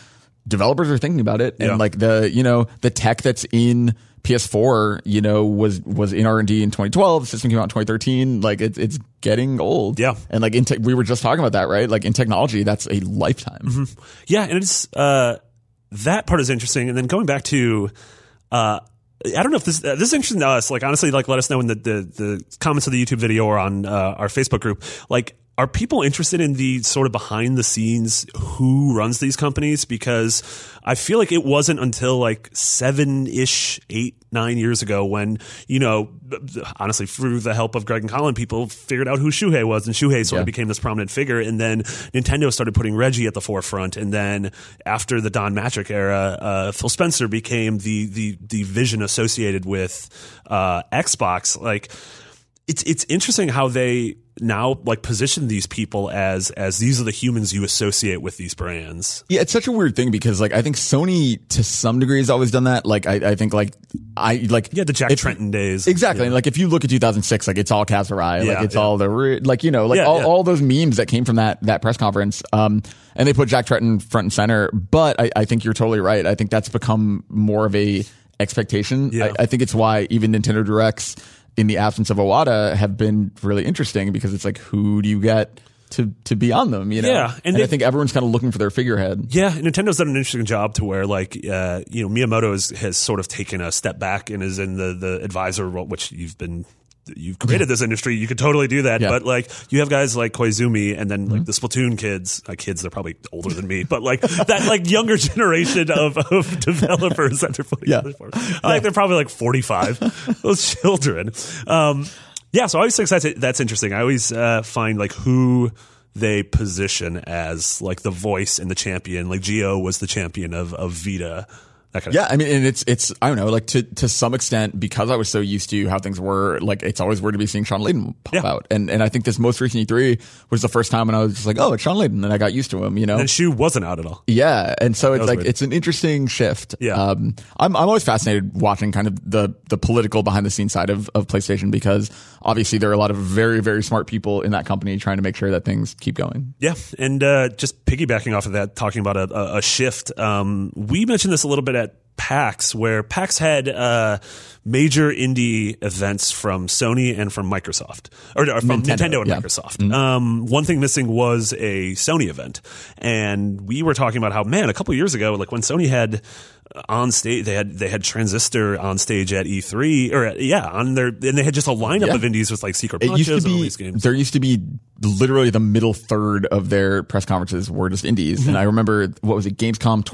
developers are thinking about it and
Yeah.
like the you know the tech that's in PS4, you know, was was in R and D in 2012. The system came out in 2013. Like it's it's getting old.
Yeah.
and like in tech, we were just talking about that, right? Like in technology, that's a lifetime.
Yeah, and it's uh, that part is interesting. And then going back to, uh, I don't know if this uh, this is interesting to us. Like honestly, like let us know in the the, the comments of the YouTube video or on uh, our Facebook group. Like, are people interested in the sort of behind the scenes who runs these companies? Because I feel like it wasn't until like seven ish, eight, nine years ago when, you know, honestly, through the help of Greg and Colin, people figured out who Shuhei was and Shuhei sort
Yeah.
of became this prominent figure. And then Nintendo started putting Reggie at the forefront. And then after the Don Mattrick era, uh, Phil Spencer became the, the, the vision associated with, uh, Xbox. Like, it's it's interesting how they now like position these people as as these are the humans you associate with these brands.
Yeah, it's such a weird thing because like I think Sony to some degree has always done that. Like I, I think like I like
Yeah, the Jack
if-
Trenton days.
Exactly. Like if you look at 2006, like it's all Kaz Hirai,
Yeah,
like it's
yeah.
all the re- like you know like
Yeah,
all,
yeah.
all those memes that came from that that press conference. Um, and they put Jack Tretton front and center. But I, I think you're totally right. I think that's become more of a expectation.
Yeah.
I, I think it's why even Nintendo Directs in the absence of Iwata have been really interesting because it's like who do you get to to be on them? You know.
Yeah, and
and,
they-
I think everyone's kind of looking for their figurehead.
Yeah, Nintendo's done an interesting job to where like uh, you know Miyamoto is, has sort of taken a step back and is in the the advisor role, which you've been. You've created this industry. You could totally do that,
Yeah.
but like you have guys like Koizumi, and then like the Splatoon kids. Uh, kids, they're probably older than me, but like that like younger generation of, of developers that they're putting
Yeah.
together for. I think they're probably like forty five. those children. Um, yeah, so I always think that's that's interesting. I always uh, find like who they position as like the voice and the champion. Like Geo was the champion of of Vita. That kind of
Yeah, I mean, and it's it's I don't know, like to to some extent because I was so used to how things were. Like it's always weird to be seeing Shawn Layden pop
Yeah.
out, and and I think this most recent E3 was the first time and I was just like, oh, it's Shawn Layden, and I got used to him. You know,
And Shu wasn't out at all.
yeah, and so it's like
weird.
it's an interesting shift.
Yeah.
um, I'm I'm always fascinated watching kind of the the political behind the scenes side of of PlayStation because obviously there are a lot of very very smart people in that company trying to make sure that things keep going.
Yeah, and uh, just piggybacking off of that, talking about a, a, shift. Um, we mentioned this a little bit PAX, where PAX had uh, major indie events from Sony and from Microsoft, or, or from
Nintendo,
Nintendo, and
yeah.
Microsoft. Um, one thing missing was a Sony event, and we were talking about how man, a couple years ago, like when Sony had uh, on stage, they had they had Transistor on stage at E3, or at, yeah, on their, and they had just a lineup
Yeah.
of indies with like Secret
It used to be
games.
there used to be literally the middle third of their press conferences were just indies,
Mm-hmm.
and I remember what was it, Gamescom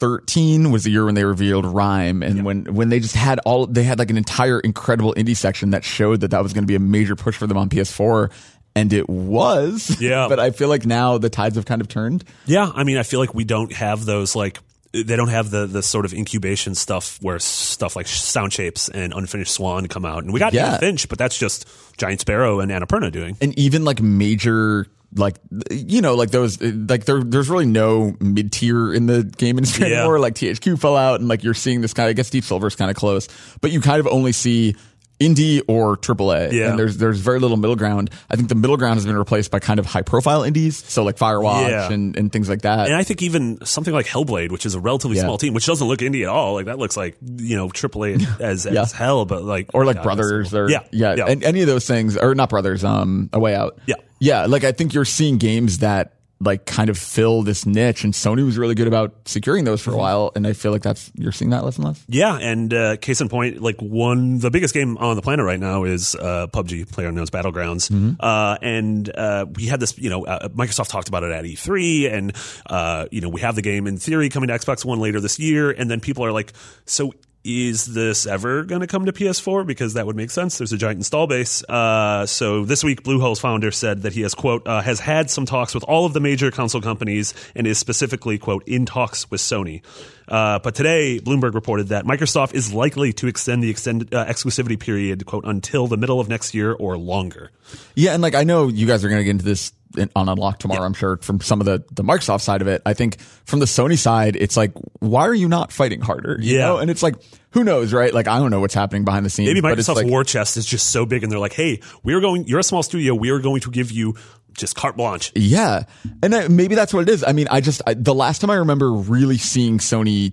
2013 was the year when they revealed RiME, and when when they just had all they had like an entire incredible indie section that showed that that was going to be a major push for them on PS4. And it was,
Yeah.
But I feel like now the tides have kind of turned.
Yeah, I mean, I feel like we don't have those like they don't have the the sort of incubation stuff where stuff like Sound Shapes and Unfinished Swan come out, and we got
Yeah.
Finch, but that's just Giant Sparrow and Annapurna doing.
and even like major like you know like those like there there's really no mid tier in the game industry
Yeah.
anymore like THQ fell out and like you're seeing this kind of I guess Deep Silver's kind of close but you kind of only see indie or AAA
Yeah.
and there's there's very little middle ground I think the middle ground has been replaced by kind of high profile indies so like Firewatch
Yeah.
and and things like that
And I think even something like Hellblade, which is a relatively
Yeah.
small team, which doesn't look indie at all, like that looks like you know AAA as as hell, but like
or like
God,
brothers or
yeah,
yeah,
yeah.
And any of those things or not brothers um a way out
Yeah.
yeah like i think you're seeing games that like kind of fill this niche and sony was really good about securing those
Mm-hmm.
for a while and i feel like that's you're seeing that less and less
Yeah, and uh, case in point, like one, the biggest game on the planet right now is uh, PUBG, PlayerUnknown's Battlegrounds,
Mm-hmm.
uh, and uh, we had this, you know, uh, Microsoft talked about it at E3, and uh, you know, we have the game in theory coming to Xbox One later this year, and then people are like, so. Is this ever going to come to PS4? Because that would make sense. There's a giant install base. Uh, so this week, Bluehole's founder said that he has quote uh, has had some talks with all of the major console companies and is specifically quote in talks with Sony. Uh, but today, Bloomberg reported that Microsoft is likely to extend the extended uh, exclusivity period, quote, until the middle of next year or longer.
yeah and like i know you guys are going to get into this on unlock tomorrow i'm sure from some of the the microsoft side of it i think from the sony side it's like why are you not fighting harder you
Yeah.
know? and it's like who knows right like i don't know what's happening behind the scenes
Maybe
but
Microsoft's
like,
war chest is just so big, and they're like, "Hey, we're going. You're a small studio. We are going to give you just carte blanche."
Yeah, and I, maybe that's what it is. I mean, I just I, the last time I remember really seeing Sony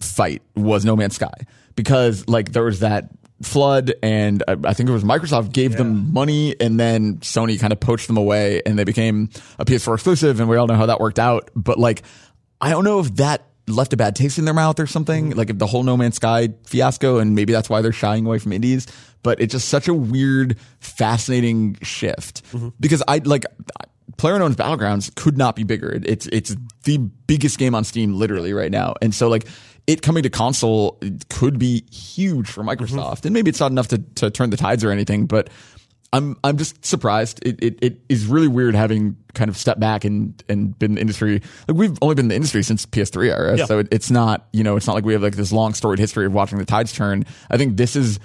fight was No Man's Sky because like there was that flood, and I, I think it was Microsoft gave them money, and then Sony kind of poached them away, and they became a PS4 exclusive, and we all know how that worked out. But like, I don't know if that left a bad taste in their mouth or something. Mm-hmm. Like if the whole No Man's Sky fiasco, and maybe that's why they're shying away from indies. But it's just such a weird, fascinating shift mm-hmm. because I like. PlayerUnknown's Battlegrounds could not be bigger. It- It's it's the biggest game on Steam literally right now, and so like it coming to console could be huge for mm-hmm. Microsoft, and maybe it's not enough to to turn the tides or anything, but I'm I'm just surprised. It, it it is really weird having kind of stepped back and and been in the industry. Like we've only been in the industry since PS3 era,
Yeah.
so it, it's not you know it's not like we have like this long storied history of watching the tides turn. I think this is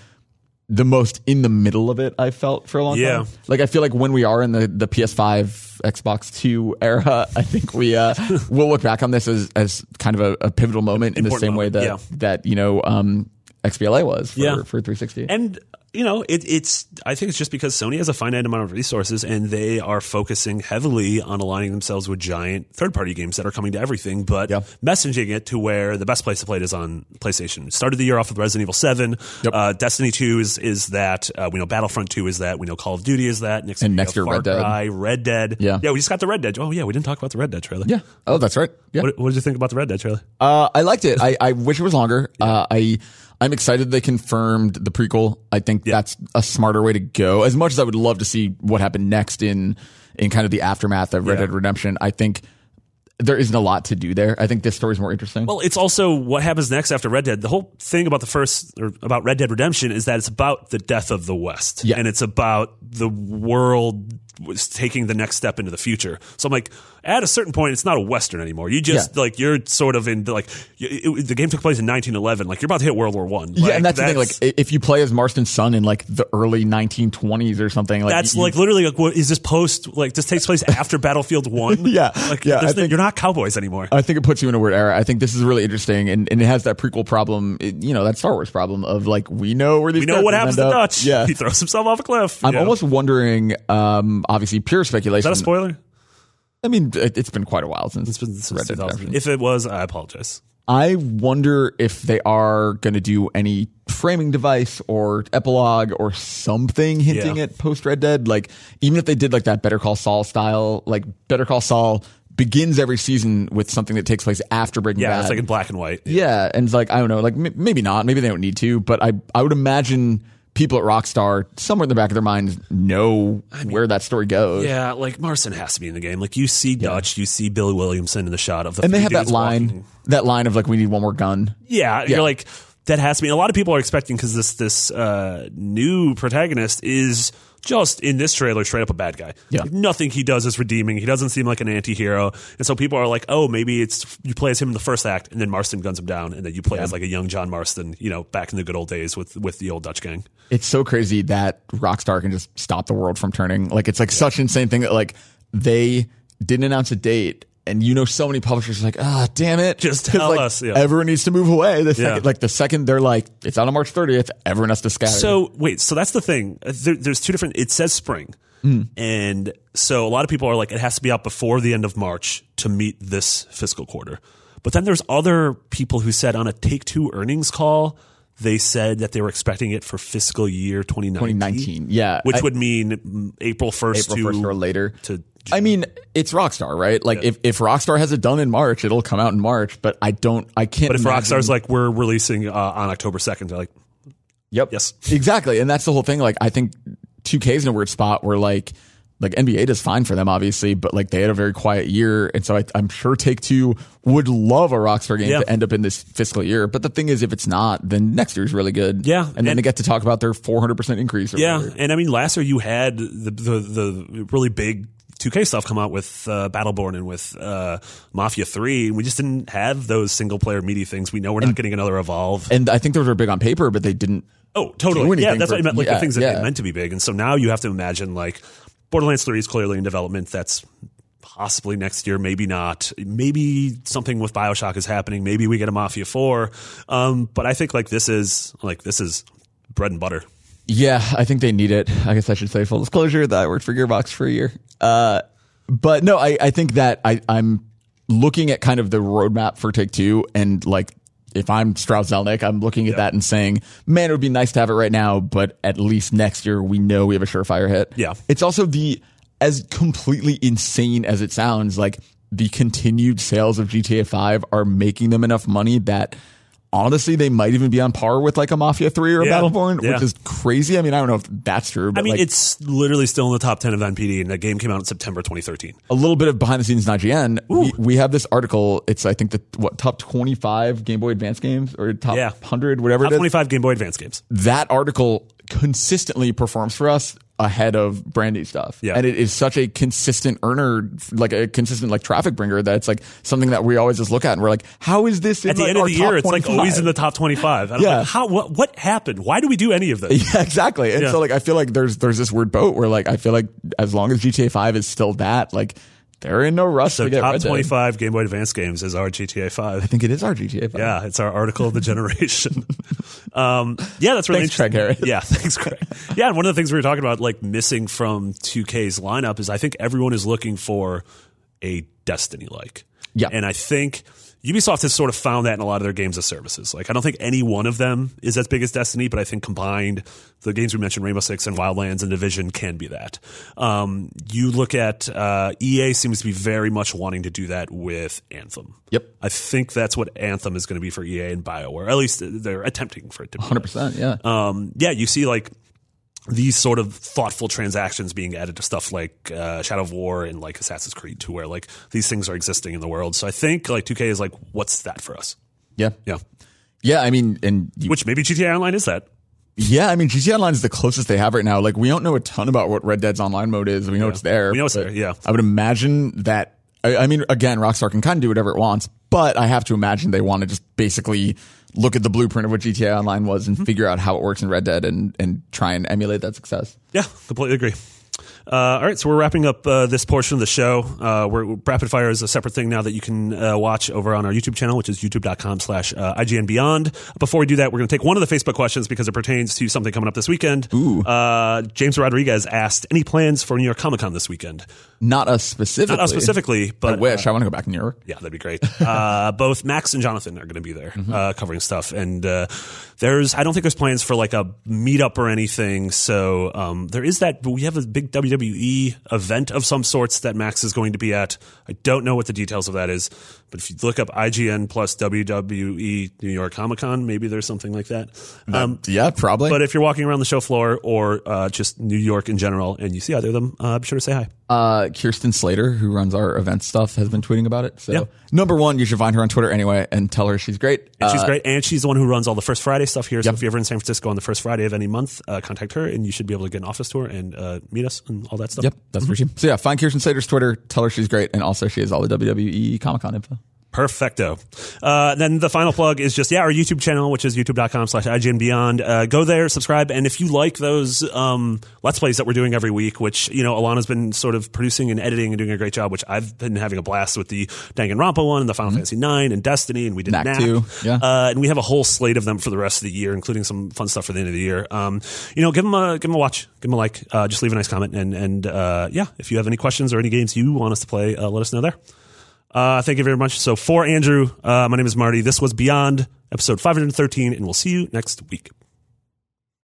the most in the middle of it I felt for a long
Yeah.
time. Like I feel like when we are in the the PS5, Xbox Two era, I think we uh we'll look back on this as as kind of a, a pivotal moment in the
Important
same way that
yeah.
that you know um XBLA was for,
Yeah.
for 360.
And you know, it, it's. I think it's just because Sony has a finite amount of resources, and they are focusing heavily on aligning themselves with giant third-party games that are coming to everything, but
Yeah.
messaging it to where the best place to play it is on PlayStation. Started the year off with Resident Evil Seven.
Yep.
Uh, Destiny Two is is that. Uh, we know Battlefront Two is that. We know Call of Duty is that. Next
And next year,
Far
Red Dead.
Cry, Red Dead.
Yeah.
yeah. We just got the Red Dead. Oh yeah, we didn't talk about the Red Dead trailer.
yeah. Oh, that's right. Yeah.
What, what did you think about the Red Dead trailer?
Uh, I liked it. I, I wish it was longer. Uh, I I'm excited they confirmed the prequel. I think that's a smarter way to go. As much as I would love to see what happened next in in kind of the aftermath of Red
Yeah.
Dead Redemption, I think there isn't a lot to do there. I think this story's more interesting.
Well, it's also what happens next after Red Dead. The whole thing about the first or about Red Dead Redemption is that it's about the death of the West,
Yeah.
and it's about the world was taking the next step into the future. So I'm like, at a certain point, it's not a Western anymore. You just
Yeah.
like you're sort of in like you- it, the game took place in 1911. Like you're about to hit World War One.
yeah, and that's, the thing. Like, if you play as Marston's son in like the early 1920s or something, like
that's
you-
like literally like what is this post like this takes place after Battlefield One?
Yeah.
like
Yeah, I think-
you're not cowboys anymore.
I think it puts you in a weird era. I think this is really interesting, and, and it has that prequel problem, it- you know, that Star Wars problem of like we know where these.
we know what happens to. Dutch.
Yeah,
he throws himself off a cliff.
I'm
know.
almost wondering. Um, obviously, pure speculation.
is that a spoiler?
I mean, it, it's been quite a while since
It's been since
Red Dead
2000. If it was, I apologize.
I wonder if they are going to do any framing device or epilogue or something hinting
Yeah.
at post Red Dead. Like, even if they did like that Better Call Saul style, like Better Call Saul begins every season with something that takes place after Breaking
Yeah,
Bad.
it's like in black and white.
Yeah, and it's like I don't know, like m- maybe not, maybe they don't need to, but I I would imagine people at Rockstar somewhere in the back of their minds know where that story goes.
Yeah, like Marston has to be in the game. Like you see Dutch, you see Billy Williamson in the shot of the
and they have that line,
walking.
that line of like we need one more gun.
Yeah,
Yeah.
you're like that has to be. A lot of people are expecting because this this uh, new protagonist is just in this trailer straight up a bad guy.
Yeah.
Like, nothing he does is redeeming. He doesn't seem like an anti-hero. And so people are like, oh, maybe it's you play as him in the first act, and then Marston guns him down, and then you play as like a young John Marston, you know, back in the good old days with with the old Dutch gang.
It's so crazy that Rockstar can just stop the world from turning. Like it's like such an insane thing that like they didn't announce a date. And you know, so many publishers are like, ah, damn it!
Just tell
like,
us, yeah.
Everyone needs to move away. The
Yeah.
like the second they're like, it's out on March 30th. Everyone has to scatter.
So wait, so that's the thing. There, there's two different. It says spring, and so a lot of people are like, it has to be out before the end of March to meet this fiscal quarter. But then there's other people who said on a Take Two earnings call, they said that they were expecting it for fiscal year 2019.
2019, yeah.
which
I-
would mean mm, April 1st
April
to
1st or later.
To
I mean, it's Rockstar, right? Like if, if Rockstar has it done in March, it'll come out in March, but I don't I can't
but if
imagine-
Rockstar's like, we're releasing uh, on October 2nd, they're like,
Yep.
Yes.
Exactly. And that's the whole thing. Like I think 2K is in a weird spot where like like NBA does fine for them, obviously, but like they had a very quiet year, and so I, I'm sure Take Two would love a Rockstar game
Yeah.
to end up in this fiscal year. But the thing is, if it's not, then next year's really good.
Yeah,
and then
and-
they get to talk about their 400 percent increase. Or
Yeah,
whatever.
and I mean, last year you had the the, the really big 2K stuff come out with uh, Battleborn and with uh, Mafia 3. We just didn't have those single player media things. We know we're not getting another Evolve.
and I think those were big on paper, but they didn't.
oh, totally. Yeah, that's
for-
what I meant. Like
yeah,
the things that
yeah.
they meant to be big. And so now you have to imagine like Borderlands 3 is clearly in development. That's possibly next year, maybe not. Maybe something with Bioshock is happening. Maybe we get a Mafia 4. Um, but I think like this is like this is bread and butter.
Yeah, I think they need it. I guess I should say full disclosure that I worked for Gearbox for a year. Uh, but no, I, I think that I, I'm looking at kind of the roadmap for Take Two and like if I'm Strauss Zelnick, I'm looking at that and saying, man, it would be nice to have it right now, but at least next year we know we have a surefire hit.
Yeah.
It's also the as completely insane as it sounds, like the continued sales of GTA 5 are making them enough money that honestly they might even be on par with like a Mafia 3 or a
Yeah.
Battleborn,
Yeah.
which is crazy. I mean, I don't know if that's true, but
I mean,
like,
it's literally still in the top 10 of NPD, and the game came out in September 2013.
a little bit of behind the scenes in IGN. We, we have this article. It's I think the what top 25 Game Boy Advance games or top
Yeah.
100 whatever
Top
it is.
25 Game Boy Advance games.
that article consistently performs for us ahead of brand new stuff.
Yeah.
And it is such a consistent earner, like a consistent like traffic bringer that it's like something that we always just look at and we're like, how is this in
At the
like,
end of the year, it's like always in the top 25. And I'm
Yeah.
like, how, what, what happened? Why do we do any of this?
Yeah, exactly. And
Yeah.
so like I feel like there's there's this weird boat where like I feel like as long as GTA 5 is still that, like they're in no rush
So
to get
top
Red Dead.
25 Game Boy Advance games is our GTA 5.
I think it is our GTA 5.
Yeah, it's our article of the generation. um, yeah, that's really
Thanks, Craig Harris.
interesting. Yeah, thanks, Craig. Yeah, and one of the things we were talking about, like missing from 2K's lineup, is I think everyone is looking for a Destiny like.
Yeah.
and I think Ubisoft has sort of found that in a lot of their games as services. Like, I don't think any one of them is as big as Destiny, but I think combined, the games we mentioned, Rainbow Six and Wildlands and Division, can be that. Um, you look at uh, EA seems to be very much wanting to do that with Anthem.
Yep.
I think that's what Anthem is going to be for EA and BioWare. At least they're attempting for it to be.
100%, yeah.
Um, yeah, you see like these sort of thoughtful transactions being added to stuff like uh, Shadow of War and like Assassin's Creed 2, where like these things are existing in the world. So I think like 2K is like, what's that for us?
yeah.
Yeah.
Yeah, I mean and you,
Which maybe GTA Online is that.
Yeah, I mean, GTA Online is the closest they have right now. Like, we don't know a ton about what Red Dead's online mode is. We know it's there.
We know it's there, yeah.
I would imagine that. I, I mean, again, Rockstar can kind of do whatever it wants, but I have to imagine they want to just basically look at the blueprint of what GTA Online was
Mm-hmm.
and figure out how it works in Red Dead and and try and emulate that success.
Yeah, completely agree. Uh, all right, so we're wrapping up uh, this portion of the show. Uh, we're, Rapid Fire is a separate thing now that you can uh, watch over on our YouTube channel, which is youtube.com slash uh, IGN Beyond. Before we do that, we're going to take one of the Facebook questions because it pertains to something coming up this weekend. Ooh. Uh, James Rodriguez asked, any plans for New York Comic Con this weekend?
Not us specifically.
Not us specifically,
I
but
wish I want to go back to New York.
yeah, that'd be great. Uh, both Max and Jonathan are going to be there
Mm-hmm.
uh, covering stuff, and uh, there's I don't think there's plans for like a meetup or anything. So um, there is that. But we have a big WWE event of some sorts that Max is going to be at. I don't know what the details of that is, but if you look up IGN plus WWE New York Comic Con, maybe there's something like that. Um,
Yeah, probably.
but if you're walking around the show floor or uh, just New York in general, and you see either of them, uh, be sure to say hi.
Uh, Kirsten Slater, who runs our event stuff, has been tweeting about it. So,
Yeah.
number one, you should find her on Twitter anyway and tell her she's great.
And she's
Uh,
great, and she's the one who runs all the First Friday stuff here. So
Yep.
if you're ever in San Francisco on the first Friday of any month, uh, contact her, and you should be able to get an office tour and uh, meet us and all that stuff.
Yep, that's for sure. So yeah, find Kirsten Slater's Twitter. Tell her she's great, and also she has all the WWE Comic Con info.
Perfecto. Uh, then the final plug is just, yeah, our YouTube channel, which is youtube.com slash IGN Beyond. Uh, go there, subscribe. And if you like those um, Let's Plays that we're doing every week, which, you know, Alana's been sort of producing and editing and doing a great job, which I've been having a blast with the Danganronpa one and the Final Fantasy 9 and Destiny, and we did
Knack
Knack.
2, yeah.
Uh, and we have a whole slate of them for the rest of the year, including some fun stuff for the end of the year. Um, you know, give them a, give them a watch, give them a like, uh, just leave a nice comment. And, and uh, yeah, if you have any questions or any games you want us to play, uh, let us know there. Uh, thank you very much. So for Andrew, uh, my name is Marty. This was Beyond, episode 513, and we'll see you next week.